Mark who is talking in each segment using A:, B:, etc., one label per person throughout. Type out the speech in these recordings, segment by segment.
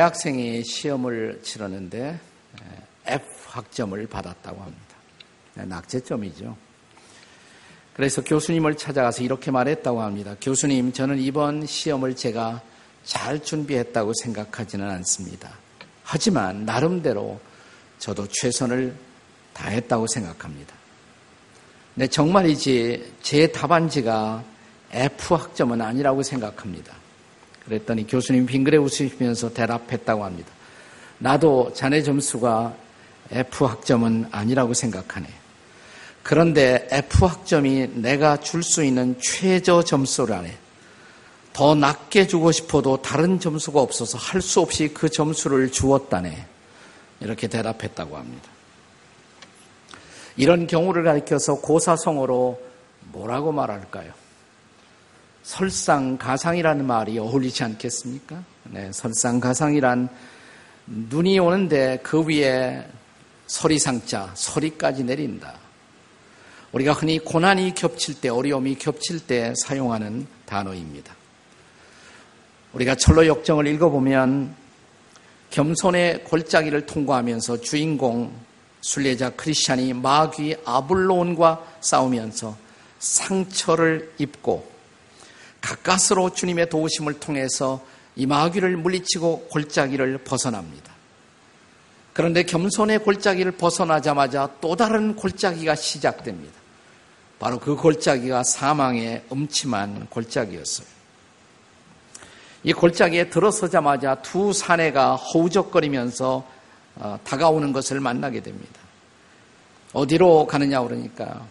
A: 대학생이 시험을 치렀는데 F 학점을 받았다고 합니다. 네, 낙제점이죠. 그래서 교수님을 찾아가서 이렇게 말했다고 합니다. 교수님, 저는 이번 시험을 제가 잘 준비했다고 생각하지는 않습니다. 하지만 나름대로 저도 최선을 다했다고 생각합니다. 네, 정말이지 제 답안지가 F 학점은 아니라고 생각합니다. 그랬더니 교수님 빙그레 웃으시면서 대답했다고 합니다. 나도 자네 점수가 F 학점은 아니라고 생각하네. 그런데 F 학점이 내가 줄 수 있는 최저 점수라네. 더 낮게 주고 싶어도 다른 점수가 없어서 할 수 없이 그 점수를 주었다네. 이렇게 대답했다고 합니다. 이런 경우를 가리켜서 고사성어로 뭐라고 말할까요? 설상가상이라는 말이 어울리지 않겠습니까? 네, 설상가상이란 눈이 오는데 그 위에 서리상자, 서리까지 내린다. 우리가 흔히 고난이 겹칠 때, 어려움이 겹칠 때 사용하는 단어입니다. 우리가 철로 역정을 읽어보면 겸손의 골짜기를 통과하면서 주인공 순례자 크리스찬이 마귀 아블론과 싸우면서 상처를 입고 가까스로 주님의 도우심을 통해서 이 마귀를 물리치고 골짜기를 벗어납니다. 그런데 겸손의 골짜기를 벗어나자마자 또 다른 골짜기가 시작됩니다. 바로 그 골짜기가 사망의 음침한 골짜기였어요. 이 골짜기에 들어서자마자 두 사내가 허우적거리면서 어, 다가오는 것을 만나게 됩니다. 어디로 가느냐 그러니까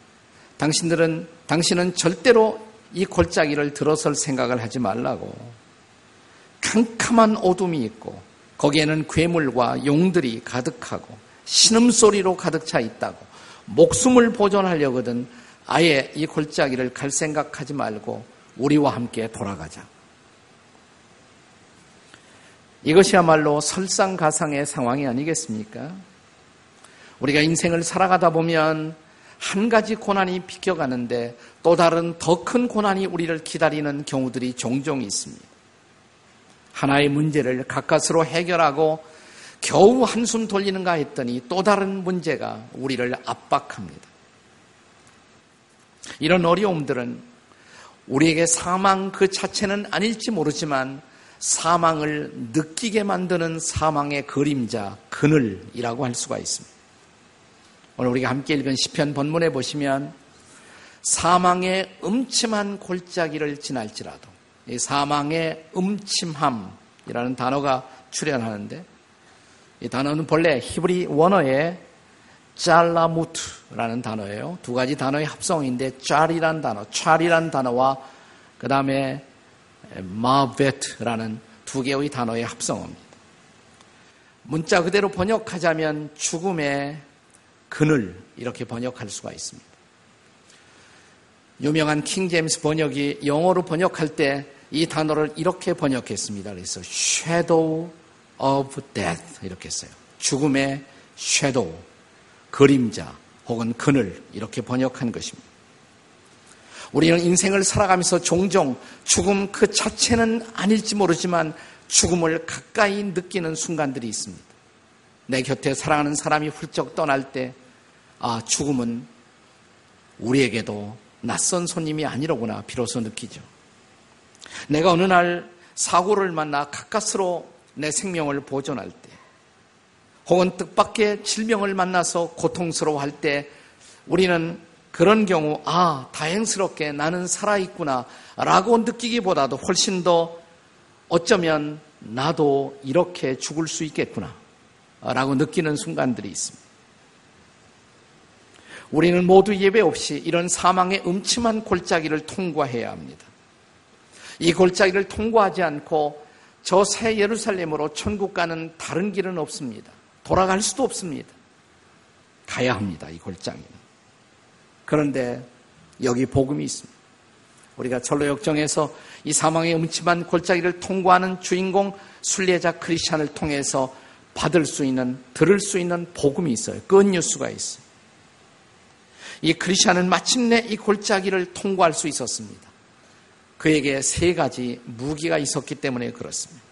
A: 당신들은 당신은 절대로 이 골짜기를 들어설 생각을 하지 말라고 캄캄한 어둠이 있고 거기에는 괴물과 용들이 가득하고 신음소리로 가득 차 있다고 목숨을 보존하려거든 아예 이 골짜기를 갈 생각하지 말고 우리와 함께 돌아가자. 이것이야말로 설상가상의 상황이 아니겠습니까? 우리가 인생을 살아가다 보면 한 가지 고난이 비껴가는데 또 다른 더 큰 고난이 우리를 기다리는 경우들이 종종 있습니다. 하나의 문제를 가까스로 해결하고 겨우 한숨 돌리는가 했더니 또 다른 문제가 우리를 압박합니다. 이런 어려움들은 우리에게 사망 그 자체는 아닐지 모르지만 사망을 느끼게 만드는 사망의 그림자, 그늘이라고 할 수가 있습니다. 오늘 우리가 함께 읽은 시편 본문에 보시면 사망의 음침한 골짜기를 지날지라도 이 사망의 음침함이라는 단어가 출현하는데 이 단어는 본래 히브리 원어의 짤라무트라는 단어예요. 두 가지 단어의 합성인데 짤이란 단어, 찰이란 단어와 그 다음에 마베트라는 두 개의 단어의 합성어입니다. 문자 그대로 번역하자면 죽음의 그늘 이렇게 번역할 수가 있습니다. 유명한 킹 제임스 번역이 영어로 번역할 때 이 단어를 이렇게 번역했습니다. 그래서 shadow of death 이렇게 했어요. 죽음의 shadow, 그림자 혹은 그늘 이렇게 번역한 것입니다. 우리는 인생을 살아가면서 종종 죽음 그 자체는 아닐지 모르지만 죽음을 가까이 느끼는 순간들이 있습니다. 내 곁에 사랑하는 사람이 훌쩍 떠날 때, 아, 죽음은 우리에게도 낯선 손님이 아니로구나 비로소 느끼죠. 내가 어느 날 사고를 만나 가까스로 내 생명을 보존할 때, 혹은 뜻밖의 질병을 만나서 고통스러워할 때, 우리는 그런 경우, 아, 다행스럽게 나는 살아있구나, 라고 느끼기보다도 훨씬 더 어쩌면 나도 이렇게 죽을 수 있겠구나, 라고 느끼는 순간들이 있습니다. 우리는 모두 예배 없이 이런 사망의 음침한 골짜기를 통과해야 합니다. 이 골짜기를 통과하지 않고 저 새 예루살렘으로 천국 가는 다른 길은 없습니다. 돌아갈 수도 없습니다. 가야 합니다. 이 골짜기는. 그런데 여기 복음이 있습니다. 우리가 철로 역정에서 이 사망의 음침한 골짜기를 통과하는 주인공 순례자 크리스찬을 통해서 받을 수 있는 들을 수 있는 복음이 있어요. 끝뉴스가 있어요. 이 크리스찬은 마침내 이 골짜기를 통과할 수 있었습니다. 그에게 세 가지 무기가 있었기 때문에 그렇습니다.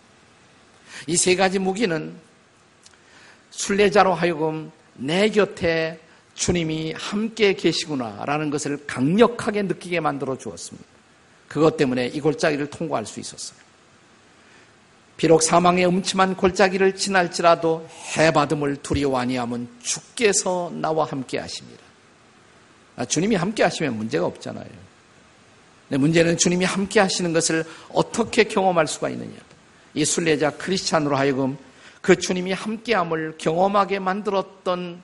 A: 이 세 가지 무기는 순례자로 하여금 내 곁에 주님이 함께 계시구나라는 것을 강력하게 느끼게 만들어 주었습니다. 그것 때문에 이 골짜기를 통과할 수 있었어요. 비록 사망의 음침한 골짜기를 지날지라도 해받음을 두려워 아니하면 주께서 나와 함께 하십니다. 아, 주님이 함께 하시면 문제가 없잖아요. 근데 문제는 주님이 함께 하시는 것을 어떻게 경험할 수가 있느냐. 이 순례자 크리스찬으로 하여금 그 주님이 함께함을 경험하게 만들었던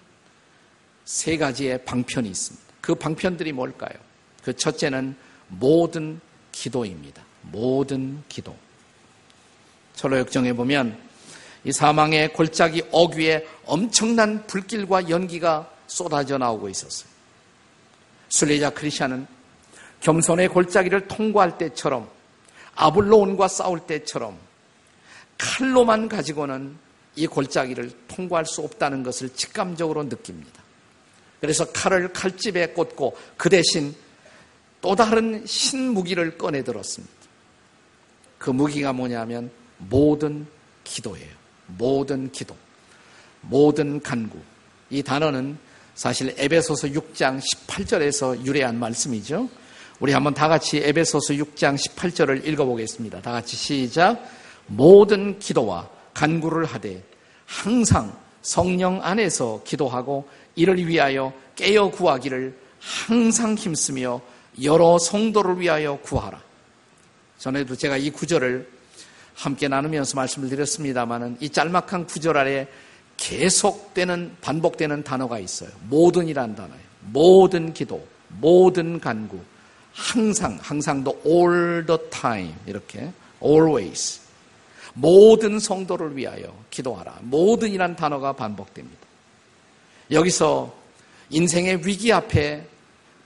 A: 세 가지의 방편이 있습니다. 그 방편들이 뭘까요? 그 첫째는 모든 기도입니다. 모든 기도. 철로 역정에 보면 이 사망의 골짜기 어귀에 엄청난 불길과 연기가 쏟아져 나오고 있었어요. 순례자 크리샤는 겸손의 골짜기를 통과할 때처럼 아블로온과 싸울 때처럼 칼로만 가지고는 이 골짜기를 통과할 수 없다는 것을 직감적으로 느낍니다. 그래서 칼을 칼집에 꽂고 그 대신 또 다른 신무기를 꺼내 들었습니다. 그 무기가 뭐냐면 모든 기도예요. 모든 기도. 모든 간구. 이 단어는 사실 에베소서 6장 18절에서 유래한 말씀이죠. 우리 한번 다 같이 에베소서 6장 18절을 읽어보겠습니다. 다 같이 시작. 모든 기도와 간구를 하되 항상 성령 안에서 기도하고 이를 위하여 깨어 구하기를 항상 힘쓰며 여러 성도를 위하여 구하라. 전에도 제가 이 구절을 함께 나누면서 말씀을 드렸습니다만은 이 짤막한 구절 아래 계속되는 반복되는 단어가 있어요. 모든이란 단어예요. 모든 기도, 모든 간구, 항상, 항상도 all the time 이렇게 always 모든 성도를 위하여 기도하라. 모든이란 단어가 반복됩니다. 여기서 인생의 위기 앞에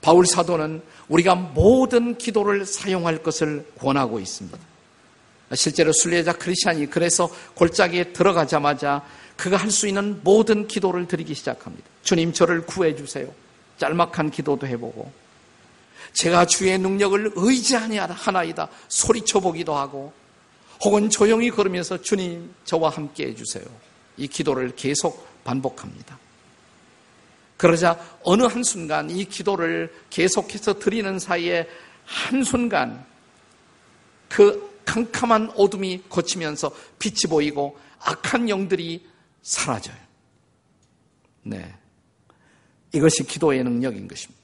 A: 바울 사도는 우리가 모든 기도를 사용할 것을 권하고 있습니다. 실제로 순례자 크리스찬이 그래서 골짜기에 들어가자마자 그가 할 수 있는 모든 기도를 드리기 시작합니다. 주님 저를 구해 주세요. 짤막한 기도도 해보고 제가 주의 능력을 의지하나이다 소리쳐 보기도 하고 혹은 조용히 걸으면서 주님 저와 함께 해주세요. 이 기도를 계속 반복합니다. 그러자 어느 한순간 이 기도를 계속해서 드리는 사이에 한순간 그 캄캄한 어둠이 거치면서 빛이 보이고 악한 영들이 사라져요. 네. 이것이 기도의 능력인 것입니다.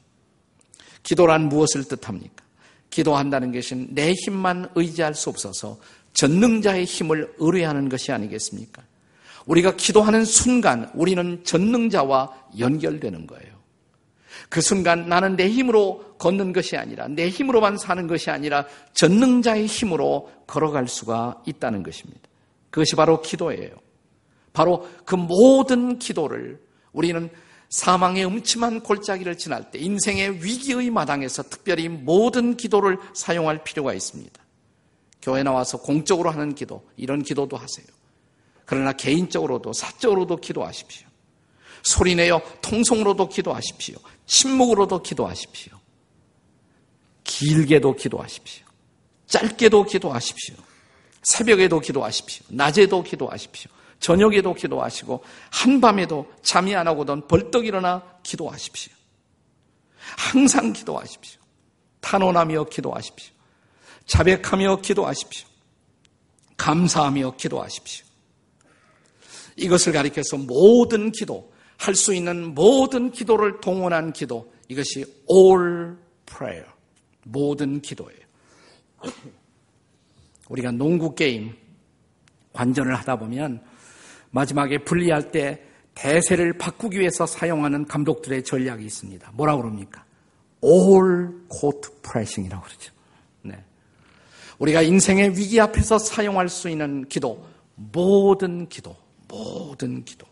A: 기도란 무엇을 뜻합니까? 기도한다는 것은 내 힘만 의지할 수 없어서 전능자의 힘을 의뢰하는 것이 아니겠습니까? 우리가 기도하는 순간 우리는 전능자와 연결되는 거예요. 그 순간 나는 내 힘으로 걷는 것이 아니라 내 힘으로만 사는 것이 아니라 전능자의 힘으로 걸어갈 수가 있다는 것입니다. 그것이 바로 기도예요. 바로 그 모든 기도를 우리는 사망의 음침한 골짜기를 지날 때 인생의 위기의 마당에서 특별히 모든 기도를 사용할 필요가 있습니다. 교회 나와서 공적으로 하는 기도, 이런 기도도 하세요. 그러나 개인적으로도 사적으로도 기도하십시오. 소리내어 통성으로도 기도하십시오. 침묵으로도 기도하십시오. 길게도 기도하십시오. 짧게도 기도하십시오. 새벽에도 기도하십시오. 낮에도 기도하십시오. 저녁에도 기도하시고 한밤에도 잠이 안 오거든 벌떡 일어나 기도하십시오. 항상 기도하십시오. 탄원하며 기도하십시오. 자백하며 기도하십시오. 감사하며 기도하십시오. 이것을 가리켜서 모든 기도, 할 수 있는 모든 기도를 동원한 기도, 이것이 all prayer, 모든 기도예요. 우리가 농구 게임 관전을 하다 보면 마지막에 분리할 때 대세를 바꾸기 위해서 사용하는 감독들의 전략이 있습니다. 뭐라고 그럽니까? all court pressing이라고 그러죠. 우리가 인생의 위기 앞에서 사용할 수 있는 기도, 모든 기도, 모든 기도.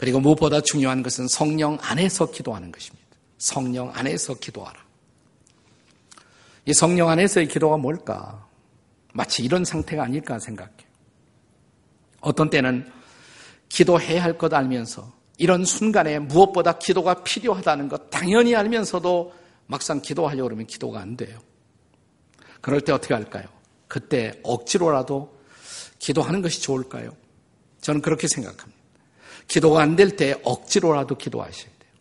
A: 그리고 무엇보다 중요한 것은 성령 안에서 기도하는 것입니다. 성령 안에서 기도하라. 이 성령 안에서의 기도가 뭘까? 마치 이런 상태가 아닐까 생각해. 어떤 때는 기도해야 할 것 알면서 이런 순간에 무엇보다 기도가 필요하다는 것 당연히 알면서도 막상 기도하려고 그러면 기도가 안 돼요. 그럴 때 어떻게 할까요? 그때 억지로라도 기도하는 것이 좋을까요? 저는 그렇게 생각합니다. 기도가 안 될 때 억지로라도 기도하셔야 돼요.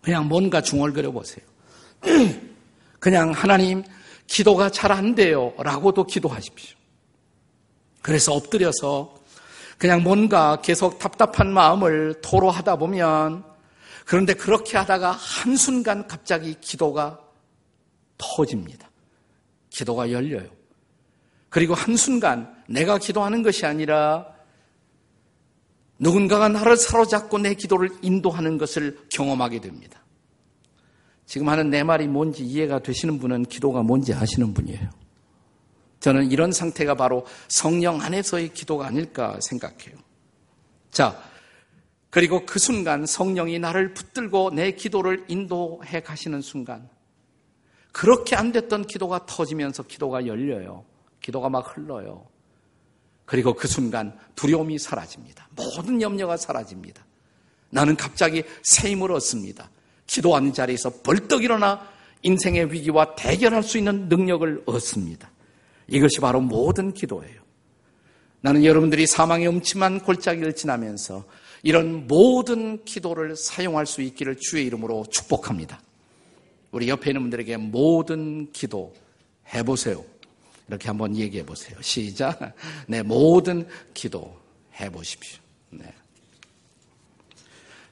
A: 그냥 뭔가 중얼거려 보세요. 그냥 하나님 기도가 잘 안 돼요. 라고도 기도하십시오. 그래서 엎드려서 그냥 뭔가 계속 답답한 마음을 토로하다 보면 그런데 그렇게 하다가 한순간 갑자기 기도가 터집니다. 기도가 열려요. 그리고 한순간 내가 기도하는 것이 아니라 누군가가 나를 사로잡고 내 기도를 인도하는 것을 경험하게 됩니다. 지금 하는 내 말이 뭔지 이해가 되시는 분은 기도가 뭔지 아시는 분이에요. 저는 이런 상태가 바로 성령 안에서의 기도가 아닐까 생각해요. 자, 그리고 그 순간 성령이 나를 붙들고 내 기도를 인도해 가시는 순간, 그렇게 안 됐던 기도가 터지면서 기도가 열려요. 기도가 막 흘러요. 그리고 그 순간 두려움이 사라집니다. 모든 염려가 사라집니다. 나는 갑자기 새 힘을 얻습니다. 기도하는 자리에서 벌떡 일어나 인생의 위기와 대결할 수 있는 능력을 얻습니다. 이것이 바로 모든 기도예요. 나는 여러분들이 사망의 음침한 골짜기를 지나면서 이런 모든 기도를 사용할 수 있기를 주의 이름으로 축복합니다. 우리 옆에 있는 분들에게 모든 기도 해보세요. 이렇게 한번 얘기해 보세요. 시작. 네, 모든 기도 해 보십시오. 네.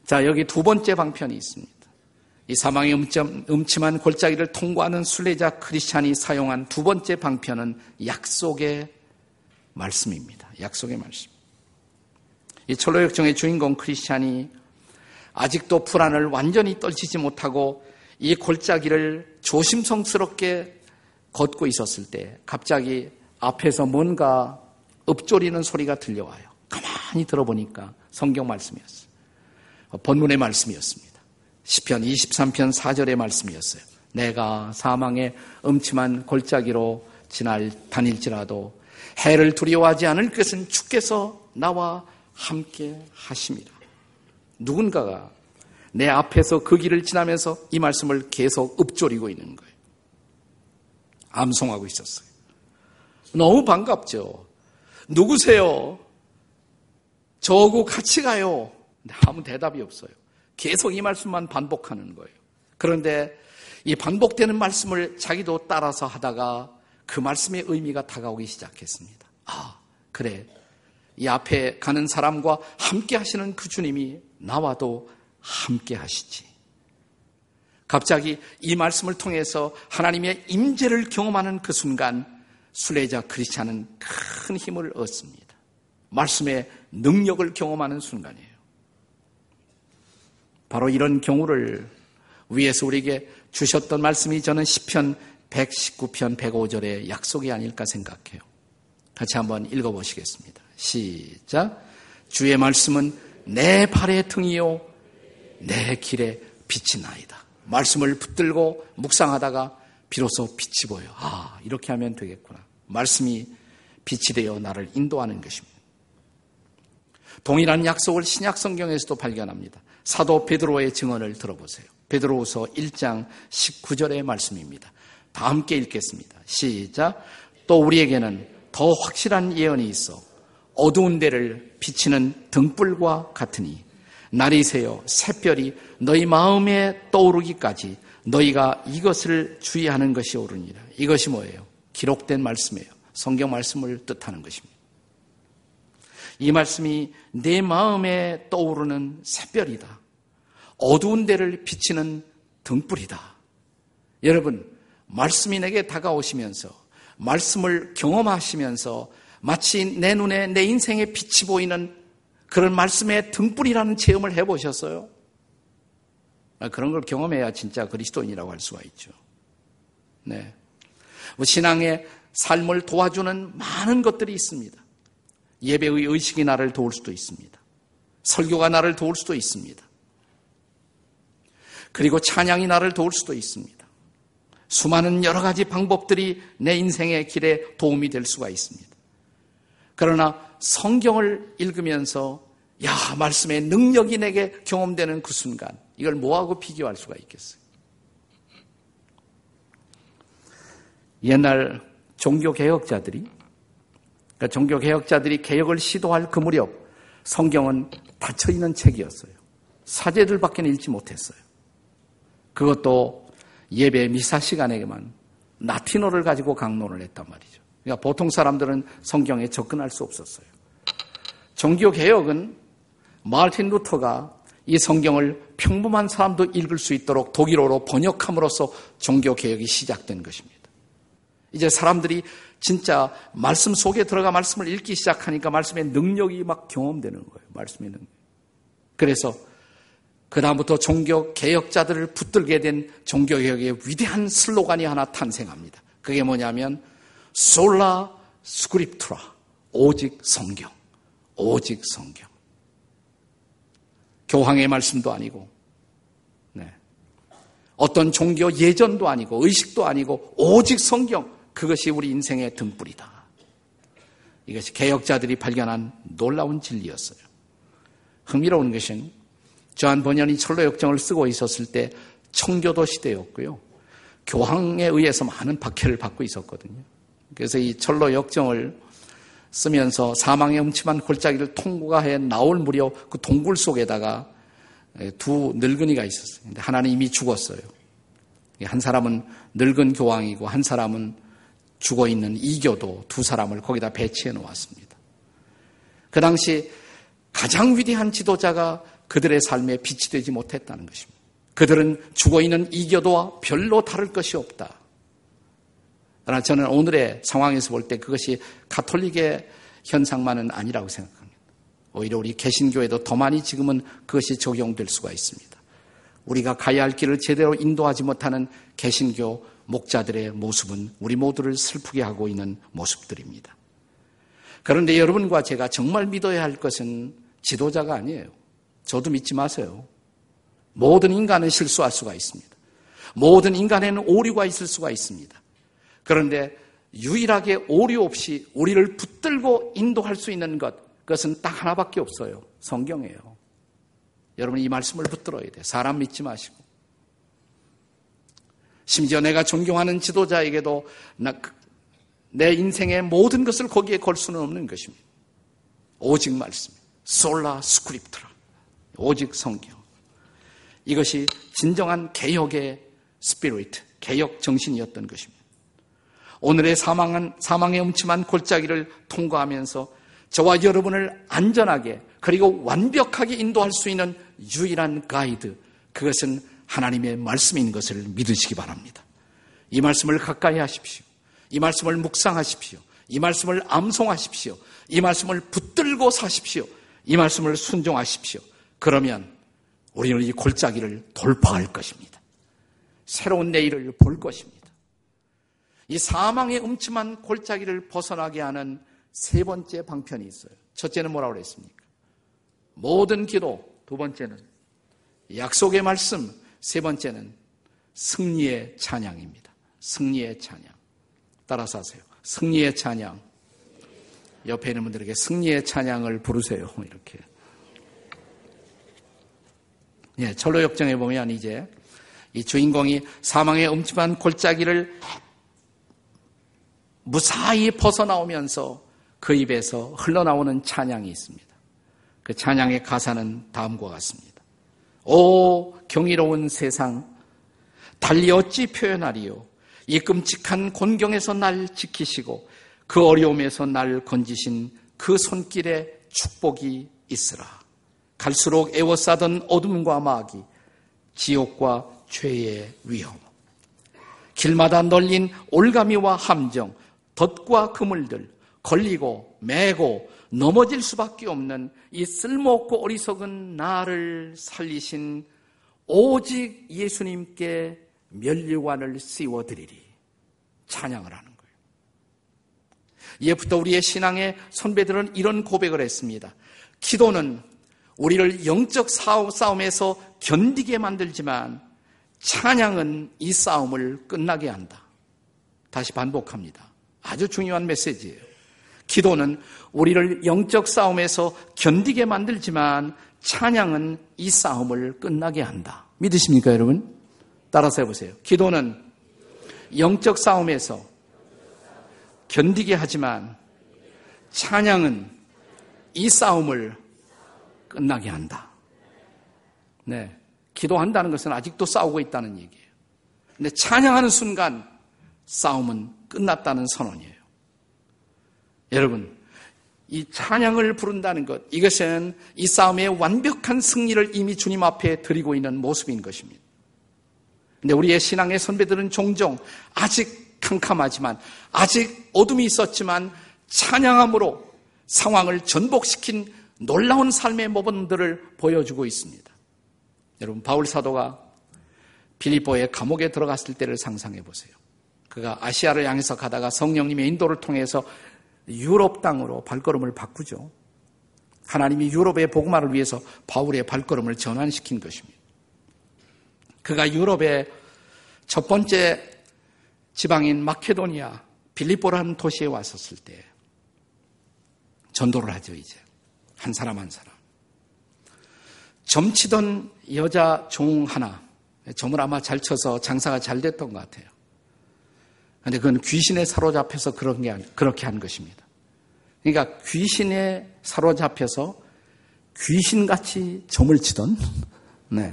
A: 자, 여기 두 번째 방편이 있습니다. 이 사망의 음침, 음침한 골짜기를 통과하는 순례자 크리스찬이 사용한 두 번째 방편은 약속의 말씀입니다. 약속의 말씀. 이 철로역정의 주인공 크리스찬이 아직도 불안을 완전히 떨치지 못하고 이 골짜기를 조심성스럽게 걷고 있었을 때 갑자기 앞에서 뭔가 읊조리는 소리가 들려와요. 가만히 들어보니까 성경 말씀이었어요. 본문의 말씀이었습니다. 10편 23편 4절의 말씀이었어요. 내가 사망의 음침한 골짜기로 지날 다닐지라도 해를 두려워하지 않을 것은 주께서 나와 함께 하십니다. 누군가가 내 앞에서 그 길을 지나면서 이 말씀을 계속 읊조리고 있는 거예요. 암송하고 있었어요. 너무 반갑죠. 누구세요? 저하고 같이 가요. 아무 대답이 없어요. 계속 이 말씀만 반복하는 거예요. 그런데 이 반복되는 말씀을 자기도 따라서 하다가 그 말씀의 의미가 다가오기 시작했습니다. 아, 그래. 이 앞에 가는 사람과 함께 하시는 그 주님이 나와도 함께 하시지. 갑자기 이 말씀을 통해서 하나님의 임재를 경험하는 그 순간 순례자 크리스찬은 큰 힘을 얻습니다. 말씀의 능력을 경험하는 순간이에요. 바로 이런 경우를 위해서 우리에게 주셨던 말씀이 저는 10편 119편 105절의 약속이 아닐까 생각해요. 같이 한번 읽어 보시겠습니다. 시작. 주의 말씀은 내 발의 등이요, 내 길에 빛이 나이다. 말씀을 붙들고 묵상하다가 비로소 빛이 보여. 아, 이렇게 하면 되겠구나. 말씀이 빛이 되어 나를 인도하는 것입니다. 동일한 약속을 신약 성경에서도 발견합니다. 사도 베드로의 증언을 들어보세요. 베드로후서 1장 19절의 말씀입니다. 다 함께 읽겠습니다. 시작. 또 우리에게는 더 확실한 예언이 있어 어두운 데를 비치는 등불과 같으니 날이 새어 새별이 너희 마음에 떠오르기까지 너희가 이것을 주의하는 것이 옳으니라. 이것이 뭐예요? 기록된 말씀이에요. 성경 말씀을 뜻하는 것입니다. 이 말씀이 내 마음에 떠오르는 새별이다. 어두운 데를 비치는 등불이다. 여러분, 말씀이 내게 다가오시면서 말씀을 경험하시면서 마치 내 눈에 내 인생의 빛이 보이는 그런 말씀의 등불이라는 체험을 해보셨어요? 아, 그런 걸 경험해야 진짜 그리스도인이라고 할 수가 있죠. 네. 뭐 신앙의 삶을 도와주는 많은 것들이 있습니다. 예배의 의식이 나를 도울 수도 있습니다. 설교가 나를 도울 수도 있습니다. 그리고 찬양이 나를 도울 수도 있습니다. 수많은 여러 가지 방법들이 내 인생의 길에 도움이 될 수가 있습니다. 그러나 성경을 읽으면서 야, 말씀의 능력이 내게 경험되는 그 순간 이걸 뭐하고 비교할 수가 있겠어요? 옛날 종교 개혁자들이 그러니까 종교 개혁자들이 개혁을 시도할 그 무렵 성경은 닫혀 있는 책이었어요. 사제들밖에 읽지 못했어요. 그것도 예배 미사 시간에만 나티노를 가지고 강론을 했단 말이죠. 그러니까 보통 사람들은 성경에 접근할 수 없었어요. 종교 개혁은 마르틴 루터가 이 성경을 평범한 사람도 읽을 수 있도록 독일어로 번역함으로써 종교 개혁이 시작된 것입니다. 이제 사람들이 진짜 말씀 속에 들어가 말씀을 읽기 시작하니까 말씀의 능력이 막 경험되는 거예요. 말씀의 능력. 그래서 그다음부터 종교 개혁자들을 붙들게 된 종교 개혁의 위대한 슬로건이 하나 탄생합니다. 그게 뭐냐면 솔라 스크립트라 오직 성경. 오직 성경. 교황의 말씀도 아니고 네. 어떤 종교 예전도 아니고 의식도 아니고 오직 성경 그것이 우리 인생의 등불이다. 이것이 개혁자들이 발견한 놀라운 진리였어요. 흥미로운 것은 저한 번연이 철로 역정을 쓰고 있었을 때 청교도 시대였고요. 교황에 의해서 많은 박해를 받고 있었거든요. 그래서 이 철로 역정을 쓰면서 사망의 음침한 골짜기를 통과해 나올 무렵 그 동굴 속에다가 두 늙은이가 있었어요. 근데 하나는 이미 죽었어요. 한 사람은 늙은 교황이고 한 사람은 죽어 있는 이교도 두 사람을 거기다 배치해 놓았습니다. 그 당시 가장 위대한 지도자가 그들의 삶에 빛이 되지 못했다는 것입니다. 그들은 죽어 있는 이교도와 별로 다를 것이 없다. 그러나 저는 오늘의 상황에서 볼 때 그것이 가톨릭의 현상만은 아니라고 생각합니다. 오히려 우리 개신교에도 더 많이 지금은 그것이 적용될 수가 있습니다. 우리가 가야 할 길을 제대로 인도하지 못하는 개신교 목자들의 모습은 우리 모두를 슬프게 하고 있는 모습들입니다. 그런데 여러분과 제가 정말 믿어야 할 것은 지도자가 아니에요. 저도 믿지 마세요. 모든 인간은 실수할 수가 있습니다. 모든 인간에는 오류가 있을 수가 있습니다. 그런데 유일하게 오류 없이 우리를 붙들고 인도할 수 있는 것, 그것은 딱 하나밖에 없어요. 성경이에요. 여러분 이 말씀을 붙들어야 돼. 사람 믿지 마시고. 심지어 내가 존경하는 지도자에게도 그, 내 인생의 모든 것을 거기에 걸 수는 없는 것입니다. 오직 말씀. 솔라 스크립트라. 오직 성경. 이것이 진정한 개혁의 spirit, 개혁 정신이었던 것입니다. 오늘의 사망한, 사망의 음침한 골짜기를 통과하면서 저와 여러분을 안전하게 그리고 완벽하게 인도할 수 있는 유일한 가이드, 그것은 하나님의 말씀인 것을 믿으시기 바랍니다. 이 말씀을 가까이 하십시오. 이 말씀을 묵상하십시오. 이 말씀을 암송하십시오. 이 말씀을 붙들고 사십시오. 이 말씀을 순종하십시오. 그러면 우리는 이 골짜기를 돌파할 것입니다. 새로운 내일을 볼 것입니다. 이 사망의 음침한 골짜기를 벗어나게 하는 세 번째 방편이 있어요. 첫째는 뭐라고 그랬습니까? 모든 기도. 두 번째는 약속의 말씀. 세 번째는 승리의 찬양입니다. 승리의 찬양. 따라서 하세요. 승리의 찬양. 옆에 있는 분들에게 승리의 찬양을 부르세요. 이렇게. 예, 철로 역정에 보면 이제 이 주인공이 사망의 음침한 골짜기를 무사히 벗어나오면서 그 입에서 흘러나오는 찬양이 있습니다. 그 찬양의 가사는 다음과 같습니다. 오 경이로운 세상 달리 어찌 표현하리요 이 끔찍한 곤경에서 날 지키시고 그 어려움에서 날 건지신 그 손길에 축복이 있으라. 갈수록 애워싸던 어둠과 마귀, 지옥과 죄의 위험, 길마다 널린 올가미와 함정, 덫과 그물들, 걸리고 매고 넘어질 수밖에 없는 이 쓸모없고 어리석은 나를 살리신 오직 예수님께 멸류관을 씌워드리리. 찬양을 하는 거예요. 이에부터 우리의 신앙의 선배들은 이런 고백을 했습니다. 기도는 우리를 영적 싸움에서 견디게 만들지만 찬양은 이 싸움을 끝나게 한다. 다시 반복합니다. 아주 중요한 메시지예요. 기도는 우리를 영적 싸움에서 견디게 만들지만 찬양은 이 싸움을 끝나게 한다. 믿으십니까, 여러분? 따라서 해보세요. 기도는 영적 싸움에서 견디게 하지만 찬양은 이 싸움을 끝나게 한다. 네. 기도한다는 것은 아직도 싸우고 있다는 얘기예요. 근데 찬양하는 순간 싸움은 끝났다는 선언이에요. 여러분, 이 찬양을 부른다는 것, 이것은 이 싸움의 완벽한 승리를 이미 주님 앞에 드리고 있는 모습인 것입니다. 근데 우리의 신앙의 선배들은 종종 아직 캄캄하지만, 아직 어둠이 있었지만, 찬양함으로 상황을 전복시킨 놀라운 삶의 모범들을 보여주고 있습니다. 여러분, 바울 사도가 빌리보의 감옥에 들어갔을 때를 상상해 보세요. 그가 아시아를 향해서 가다가 성령님의 인도를 통해서 유럽 땅으로 발걸음을 바꾸죠. 하나님이 유럽의 복마를 위해서 바울의 발걸음을 전환시킨 것입니다. 그가 유럽의 첫 번째 지방인 마케도니아 빌리보라는 도시에 왔었을 때 전도를 하죠, 이제. 한 사람 한 사람. 점치던 여자 종 하나, 점을 아마 잘 쳐서 장사가 잘 됐던 것 같아요. 근데 그건 귀신에 사로잡혀서 그런 게, 그렇게 한 것입니다. 그러니까 귀신에 사로잡혀서 귀신같이 점을 치던, 네.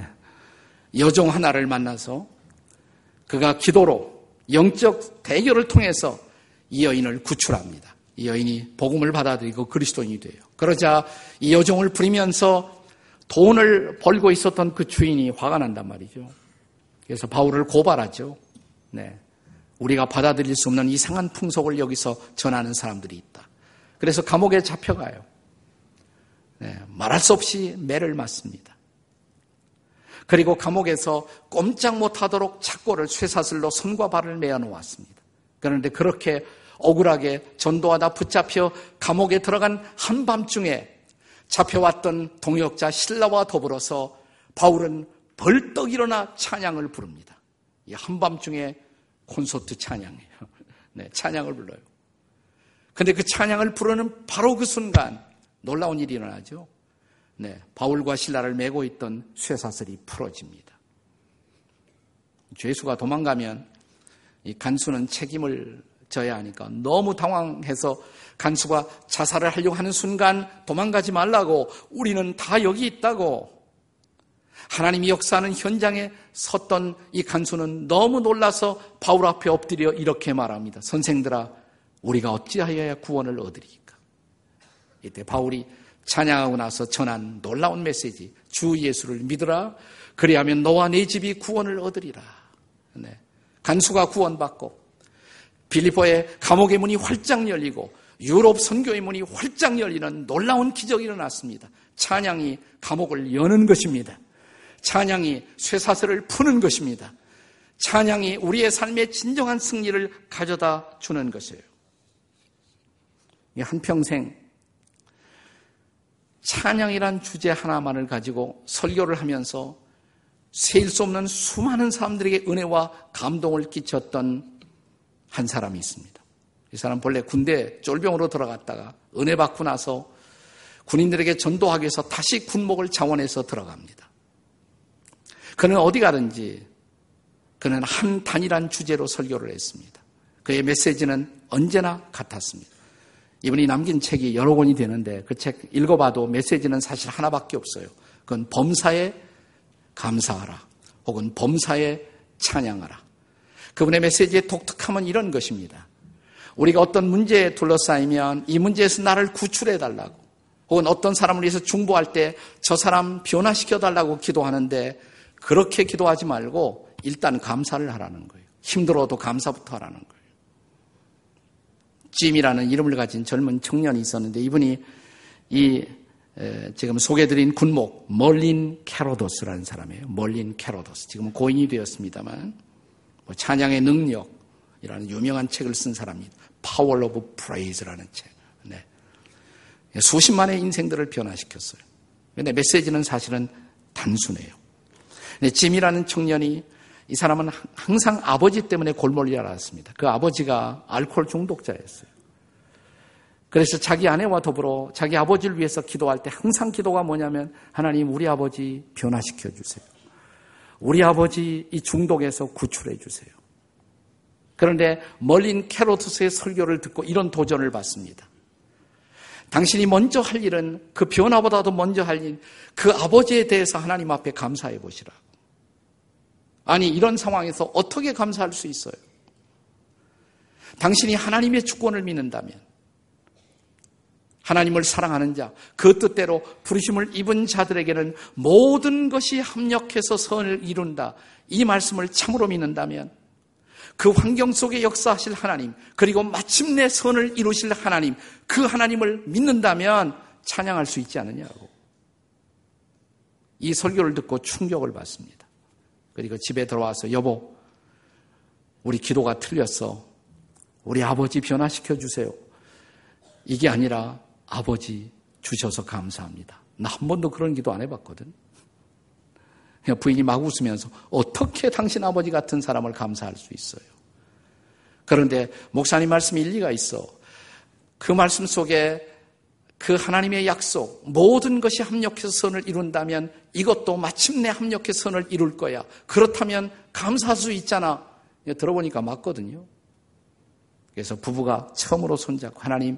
A: 여종 하나를 만나서 그가 기도로 영적 대결을 통해서 이 여인을 구출합니다. 이 여인이 복음을 받아들이고 그리스도인이 돼요. 그러자 이 여종을 부리면서 돈을 벌고 있었던 그 주인이 화가 난단 말이죠. 그래서 바울을 고발하죠. 네. 우리가 받아들일 수 없는 이상한 풍속을 여기서 전하는 사람들이 있다. 그래서 감옥에 잡혀가요. 네. 말할 수 없이 매를 맞습니다. 그리고 감옥에서 꼼짝 못하도록 착고를 쇠사슬로 손과 발을 내어 놓았습니다. 그런데 그렇게 억울하게 전도하다 붙잡혀 감옥에 들어간 한밤중에 잡혀왔던 동역자 신라와 더불어서 바울은 벌떡 일어나 찬양을 부릅니다. 이 한밤중에 콘서트 찬양이에요. 네, 찬양을 불러요. 근데 그 찬양을 부르는 바로 그 순간 놀라운 일이 일어나죠. 네, 바울과 신라를 메고 있던 쇠사슬이 풀어집니다. 죄수가 도망가면 이 간수는 책임을 져야 하니까 너무 당황해서 간수가 자살을 하려고 하는 순간 도망가지 말라고 우리는 다 여기 있다고 하나님이 역사하는 현장에 섰던 이 간수는 너무 놀라서 바울 앞에 엎드려 이렇게 말합니다. 선생들아, 우리가 어찌하여야 구원을 얻으리까? 이때 바울이 찬양하고 나서 전한 놀라운 메시지, 주 예수를 믿으라. 그리하면 너와 내 집이 구원을 얻으리라. 네. 간수가 구원받고 빌리포의 감옥의 문이 활짝 열리고 유럽 선교의 문이 활짝 열리는 놀라운 기적이 일어났습니다. 찬양이 감옥을 여는 것입니다. 찬양이 쇠사슬을 푸는 것입니다. 찬양이 우리의 삶의 진정한 승리를 가져다 주는 것이에요. 한평생 찬양이란 주제 하나만을 가지고 설교를 하면서 세일 수 없는 수많은 사람들에게 은혜와 감동을 끼쳤던 한 사람이 있습니다. 이 사람 본래 군대 쫄병으로 들어갔다가 은혜 받고 나서 군인들에게 전도하기 위해서 다시 군목을 자원해서 들어갑니다. 그는 어디 가든지 그는 한 단일한 주제로 설교를 했습니다. 그의 메시지는 언제나 같았습니다. 이분이 남긴 책이 여러 권이 되는데 그 책 읽어봐도 메시지는 사실 하나밖에 없어요. 그건 범사에 감사하라. 혹은 범사에 찬양하라. 그분의 메시지의 독특함은 이런 것입니다. 우리가 어떤 문제에 둘러싸이면 이 문제에서 나를 구출해 달라고 혹은 어떤 사람을 위해서 중보할 때 저 사람 변화시켜 달라고 기도하는데 그렇게 기도하지 말고 일단 감사를 하라는 거예요. 힘들어도 감사부터 하라는 거예요. 짐이라는 이름을 가진 젊은 청년이 있었는데 이분이 이 지금 소개드린 군목 멀린 캐로더스라는 사람이에요. 멀린 캐로더스. 지금은 고인이 되었습니다만 뭐 찬양의 능력이라는 유명한 책을 쓴 사람입니다. Power of Praise라는 책. 네. 수십만의 인생들을 변화시켰어요. 근데 메시지는 사실은 단순해요. 네, 짐이라는 청년이 이 사람은 항상 아버지 때문에 골몰이 알았습니다. 그 아버지가 알코올 중독자였어요. 그래서 자기 아내와 더불어 자기 아버지를 위해서 기도할 때 항상 기도가 뭐냐면 하나님 우리 아버지 변화시켜 주세요. 우리 아버지 이 중독에서 구출해 주세요. 그런데 멀린 캐로투스의 설교를 듣고 이런 도전을 받습니다. 당신이 먼저 할 일은 그 변화보다도 먼저 할 일, 그 아버지에 대해서 하나님 앞에 감사해 보시라. 아니, 이런 상황에서 어떻게 감사할 수 있어요? 당신이 하나님의 주권을 믿는다면, 하나님을 사랑하는 자, 그 뜻대로 부르심을 입은 자들에게는 모든 것이 합력해서 선을 이룬다. 이 말씀을 참으로 믿는다면, 그 환경 속에 역사하실 하나님, 그리고 마침내 선을 이루실 하나님, 그 하나님을 믿는다면 찬양할 수 있지 않느냐고. 이 설교를 듣고 충격을 받습니다. 그리고 집에 들어와서 여보, 우리 기도가 틀렸어. 우리 아버지 변화시켜 주세요. 이게 아니라 아버지 주셔서 감사합니다. 나 한 번도 그런 기도 안 해봤거든. 부인이 막 웃으면서 어떻게 당신 아버지 같은 사람을 감사할 수 있어요? 그런데 목사님 말씀이 일리가 있어. 그 말씀 속에 그 하나님의 약속, 모든 것이 합력해서 선을 이룬다면 이것도 마침내 합력해서 선을 이룰 거야. 그렇다면 감사할 수 있잖아. 들어보니까 맞거든요. 그래서 부부가 처음으로 손잡고 하나님,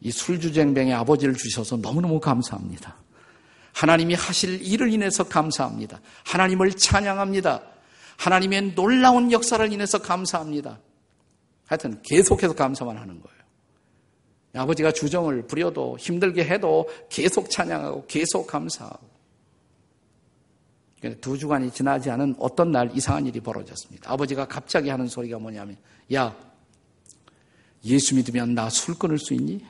A: 이 술주쟁뱅의 아버지를 주셔서 너무너무 감사합니다. 하나님이 하실 일을 인해서 감사합니다. 하나님을 찬양합니다. 하나님의 놀라운 역사를 인해서 감사합니다. 하여튼 계속해서 감사만 하는 거예요. 아버지가 주정을 부려도 힘들게 해도 계속 찬양하고 계속 감사하고. 두 주간이 지나지 않은 어떤 날 이상한 일이 벌어졌습니다. 아버지가 갑자기 하는 소리가 뭐냐면, 야, 예수 믿으면 나 술 끊을 수 있니?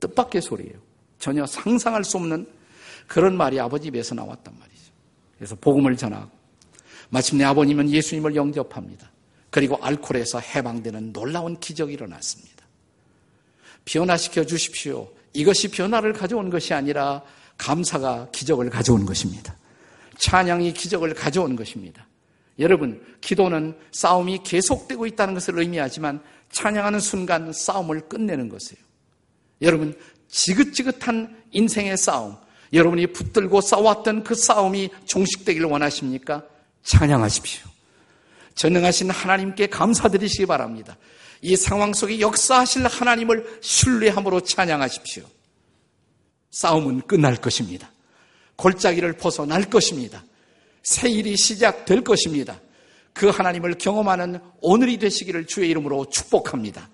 A: 뜻밖의 소리예요. 전혀 상상할 수 없는 그런 말이 아버지 입에서 나왔단 말이죠. 그래서 복음을 전하고 마침내 아버님은 예수님을 영접합니다. 그리고 알코올에서 해방되는 놀라운 기적이 일어났습니다. 변화시켜 주십시오. 이것이 변화를 가져온 것이 아니라 감사가 기적을 가져온 것입니다. 찬양이 기적을 가져온 것입니다. 여러분, 기도는 싸움이 계속되고 있다는 것을 의미하지만 찬양하는 순간 싸움을 끝내는 것이에요. 여러분, 지긋지긋한 인생의 싸움, 여러분이 붙들고 싸웠던 그 싸움이 종식되기를 원하십니까? 찬양하십시오. 전능하신 하나님께 감사드리시기 바랍니다. 이 상황 속에 역사하실 하나님을 신뢰함으로 찬양하십시오. 싸움은 끝날 것입니다. 골짜기를 벗어날 것입니다. 새 일이 시작될 것입니다. 그 하나님을 경험하는 오늘이 되시기를 주의 이름으로 축복합니다.